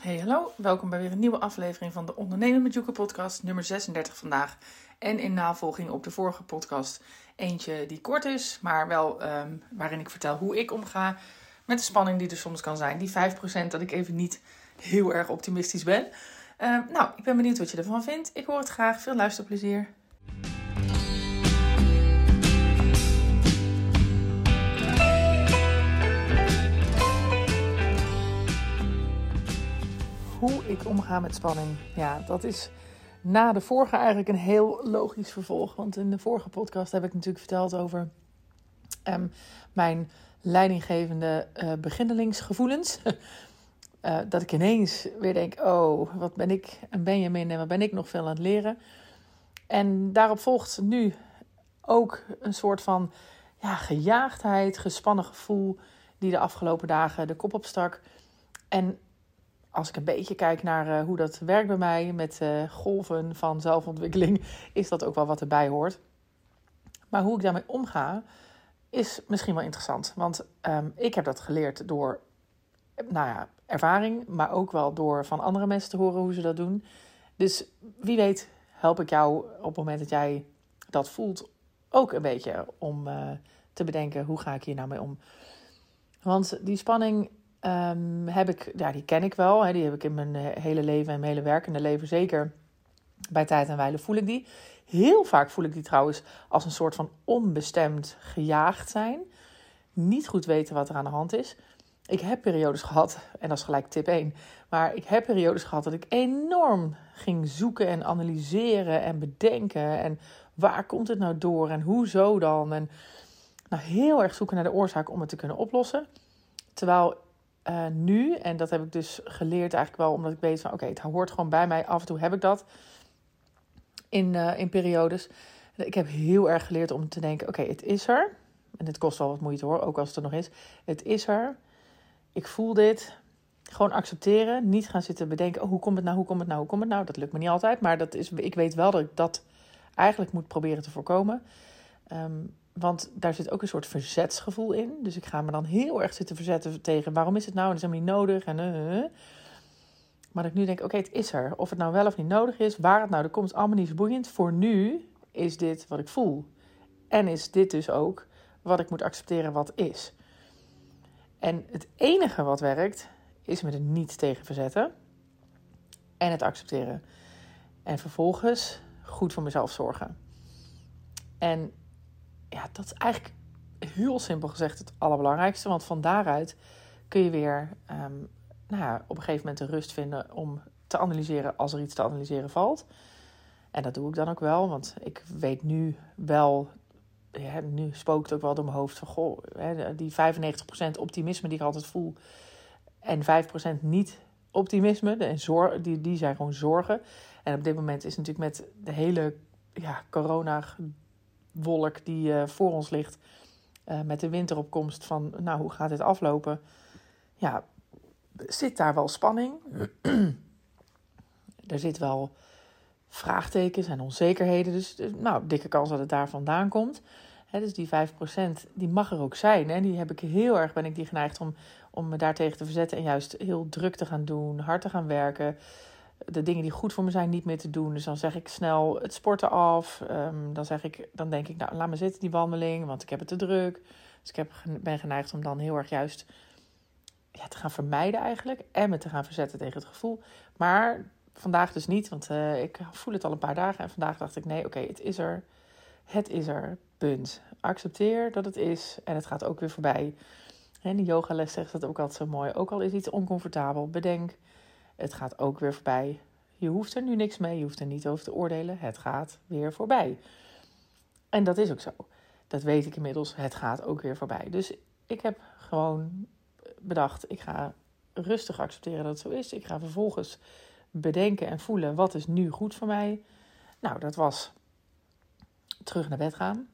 Hey, hallo. Welkom bij weer een nieuwe aflevering van de Ondernemen met Joeke podcast, nummer 36 vandaag. En in navolging op de vorige podcast eentje die kort is, maar wel ehm, waarin ik vertel hoe ik omga met de spanning die er soms kan zijn. Die 5% dat ik even niet heel erg optimistisch ben. Ehm, nou, ik ben benieuwd wat je ervan vindt. Ik hoor het graag. Veel luisterplezier. Hoe ik omga met spanning. Ja, dat is na de vorige eigenlijk een heel logisch vervolg. Want in de vorige podcast heb ik natuurlijk verteld over ehm, mijn leidinggevende uh, beginnelingsgevoelens. uh, dat ik ineens weer denk: oh, wat ben ik een Benjamin en wat ben ik nog veel aan het leren. En daarop volgt nu ook een soort van ja, gejaagdheid, gespannen gevoel die de afgelopen dagen de kop opstak. En als ik een beetje kijk naar uh, hoe dat werkt bij mij met uh, golven van zelfontwikkeling, is dat ook wel wat erbij hoort. Maar hoe ik daarmee omga, is misschien wel interessant. Want um, ik heb dat geleerd door nou ja, ervaring, maar ook wel door van andere mensen te horen hoe ze dat doen. Dus wie weet help ik jou op het moment dat jij dat voelt ook een beetje om uh, te bedenken hoe ga ik hier nou mee om. Want die spanning um, heb ik, ja, die ken ik wel. Hè, die heb ik in mijn eh, hele leven en mijn hele werkende leven zeker. Bij tijd en wijle voel ik die. Heel vaak voel ik die trouwens als een soort van onbestemd gejaagd zijn. Niet goed weten wat er aan de hand is. Ik heb periodes gehad, en dat is gelijk tip 1. Maar ik heb periodes gehad dat ik enorm ging zoeken en analyseren en bedenken. En waar komt het nou door en hoezo dan? En nou, heel erg zoeken naar de oorzaak om het te kunnen oplossen. Terwijl uh, nu, en dat heb ik dus geleerd eigenlijk wel omdat ik weet van oké, het hoort gewoon bij mij. Af en toe heb ik dat in, uh, in periodes. Ik heb heel erg geleerd om te denken: oké, het is er. En het kost wel wat moeite hoor, ook als het er nog is. Het is er. Ik voel dit. Gewoon accepteren. Niet gaan zitten bedenken: oh, hoe komt het nou, hoe komt het nou, hoe komt het nou? Dat lukt me niet altijd, maar dat is, ik weet wel dat ik dat eigenlijk moet proberen te voorkomen. Um, want daar zit ook een soort verzetsgevoel in. Dus ik ga me dan heel erg zitten verzetten tegen waarom is het nou en is helemaal niet nodig. En, uh, Maar dat ik nu denk, oké, het is er. Of het nou wel of niet nodig is, waar het nou er komt, allemaal niet boeiend. Voor nu is dit wat ik voel. En is dit dus ook wat ik moet accepteren wat is. En het enige wat werkt, is me er niet tegen verzetten. En het accepteren. En vervolgens goed voor mezelf zorgen. En ja, dat is eigenlijk heel simpel gezegd het allerbelangrijkste. Want van daaruit kun je weer um, nou ja, op een gegeven moment de rust vinden om te analyseren als er iets te analyseren valt. En dat doe ik dan ook wel, want ik weet nu wel, ja, nu spookt ook wel door mijn hoofd van goh, die 95% optimisme die ik altijd voel en 5% niet optimisme, en die, die zijn gewoon zorgen. En op dit moment is natuurlijk met de hele ja, corona wolk die uh, voor ons ligt. Uh, met de winteropkomst van, nou, hoe gaat dit aflopen? Ja, zit daar wel spanning? er zit wel vraagtekens en onzekerheden. Dus, dus, nou, dikke kans dat het daar vandaan komt. Dus die 5% die mag er ook zijn. Hè? Die heb ik heel erg, ben ik die geneigd om, om me daartegen te verzetten. En juist heel druk te gaan doen, hard te gaan werken de dingen die goed voor me zijn niet meer te doen. Dus dan zeg ik snel het sporten af. Um, dan, zeg ik, dan denk ik, nou, laat me zitten die wandeling, want ik heb het te druk. Dus ik heb, ben geneigd om dan heel erg juist ja, te gaan vermijden eigenlijk. En me te gaan verzetten tegen het gevoel. Maar vandaag dus niet, want uh, ik voel het al een paar dagen. En vandaag dacht ik, nee, oké, het is er. Het is er, punt. Accepteer dat het is en het gaat ook weer voorbij. En die yogales zegt dat ook altijd zo mooi. Ook al is iets oncomfortabel, bedenk het gaat ook weer voorbij. Je hoeft er nu niks mee, je hoeft er niet over te oordelen. Het gaat weer voorbij. En dat is ook zo. Dat weet ik inmiddels. Het gaat ook weer voorbij. Dus ik heb gewoon bedacht, ik ga rustig accepteren dat het zo is. Ik ga vervolgens bedenken en voelen wat is nu goed voor mij. Nou, dat was terug naar bed gaan.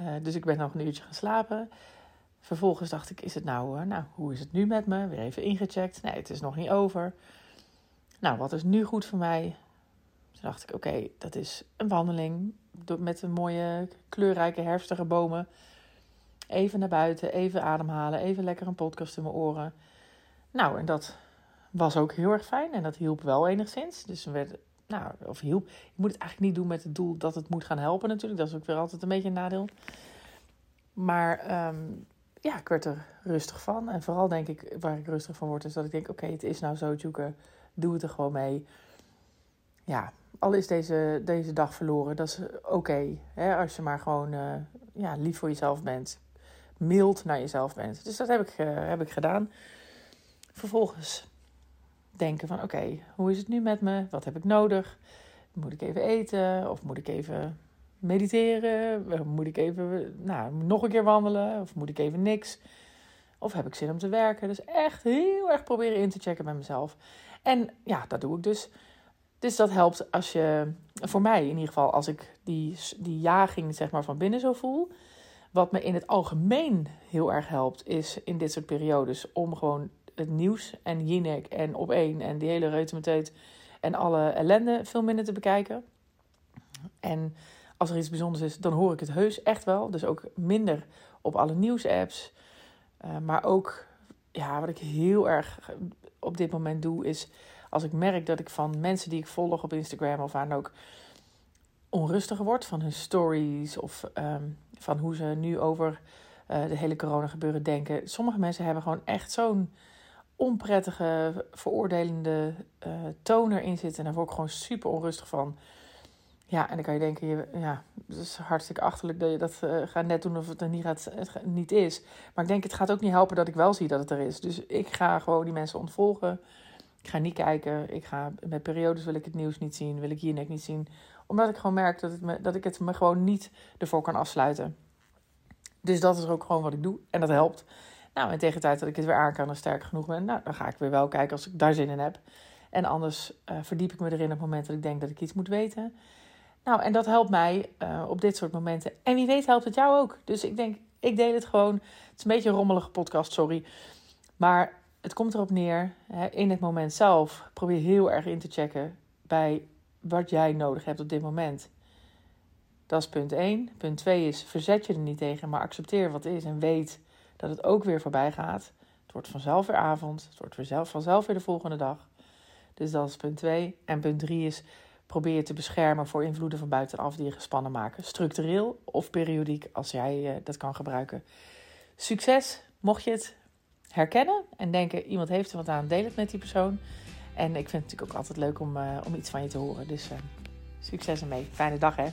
uh, dus ik ben nog een uurtje gaan slapen. Vervolgens dacht ik, is het nou, uh, nou, hoe is het nu met me? Weer even ingecheckt. Nee, het is nog niet over. Nou, wat is nu goed voor mij? Toen dacht ik, oké, dat is een wandeling met een mooie kleurrijke herfstige bomen. Even naar buiten, even ademhalen, even lekker een podcast in mijn oren. Nou, en dat was ook heel erg fijn en dat hielp wel enigszins. Dus we werden, nou, of hielp. Je moet het eigenlijk niet doen met het doel dat het moet gaan helpen natuurlijk. Dat is ook weer altijd een beetje een nadeel. Maar ehm, ja, ik werd er rustig van. En vooral denk ik, waar ik rustig van word, is dat ik denk: oké, het is nou zo, Joeke, doe het er gewoon mee. Ja, al is deze, deze dag verloren, dat is oké. als je maar gewoon uh, ja, lief voor jezelf bent, mild naar jezelf bent. Dus dat heb ik, uh, heb ik gedaan. Vervolgens denken van oké, hoe is het nu met me? Wat heb ik nodig? Moet ik even eten? Of moet ik even mediteren? Moet ik even nou, nog een keer wandelen? Of moet ik even niks? Of heb ik zin om te werken? Dus echt heel erg proberen in te checken met mezelf. En ja, dat doe ik dus. Dus dat helpt als je, voor mij in ieder geval, als ik die, die jaging zeg maar van binnen zo voel. Wat me in het algemeen heel erg helpt, is in dit soort periodes om gewoon het nieuws en Jinek en op één en die hele reutemeteut en alle ellende veel minder te bekijken. En als er iets bijzonders is, dan hoor ik het heus echt wel. Dus ook minder op alle nieuwsapps. Uh, maar ook, ja, wat ik heel erg op dit moment doe, is als ik merk dat ik van mensen die ik volg op Instagram of aan ook onrustiger word van hun stories of um, van hoe ze nu over uh, de hele corona gebeuren denken. Sommige mensen hebben gewoon echt zo'n onprettige, veroordelende uh, toon erin zitten. En daar word ik gewoon super onrustig van. Ja, en dan kan je denken, je, ja, het is hartstikke achterlijk dat je dat uh, gaat net doen of het er niet, gaat, niet is. Maar ik denk, het gaat ook niet helpen dat ik wel zie dat het er is. Dus ik ga gewoon die mensen ontvolgen. Ik ga niet kijken. Ik ga, met periodes wil ik het nieuws niet zien. Wil ik hier net niet zien. Omdat ik gewoon merk dat, het me, dat ik het me gewoon niet ervoor kan afsluiten. Dus dat is ook gewoon wat ik doe. En dat helpt. Nou, en tegen de tijd dat ik het weer aan kan en sterk genoeg ben, nou, dan ga ik weer wel kijken als ik daar zin in heb. En anders uh, verdiep ik me erin op het moment dat ik denk dat ik iets moet weten. Nou, en dat helpt mij uh, op dit soort momenten. En wie weet helpt het jou ook. Dus ik denk, ik deel het gewoon. Het is een beetje een rommelige podcast, sorry. Maar het komt erop neer, hè, in het moment zelf, probeer heel erg in te checken bij wat jij nodig hebt op dit moment. Dat is punt 1. Punt 2 is, verzet je er niet tegen, maar accepteer wat is en weet dat het ook weer voorbij gaat. Het wordt vanzelf weer avond, het wordt vanzelf weer de volgende dag. Dus dat is punt 2. En punt 3 is, probeer je te beschermen voor invloeden van buitenaf die je gespannen maken. Structureel of periodiek, als jij uh, dat kan gebruiken. Succes, mocht je het herkennen en denken, iemand heeft er wat aan, deel het met die persoon. En ik vind het natuurlijk ook altijd leuk om, uh, om iets van je te horen. Dus uh, succes ermee. Fijne dag hè.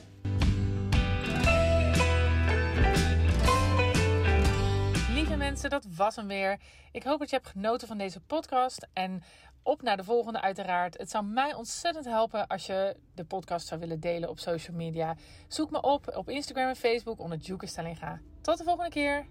Lieve mensen, dat was hem weer. Ik hoop dat je hebt genoten van deze podcast. En op naar de volgende uiteraard. Het zou mij ontzettend helpen als je de podcast zou willen delen op social media. Zoek me op op Instagram en Facebook onder Juke Stellinga. Tot de volgende keer.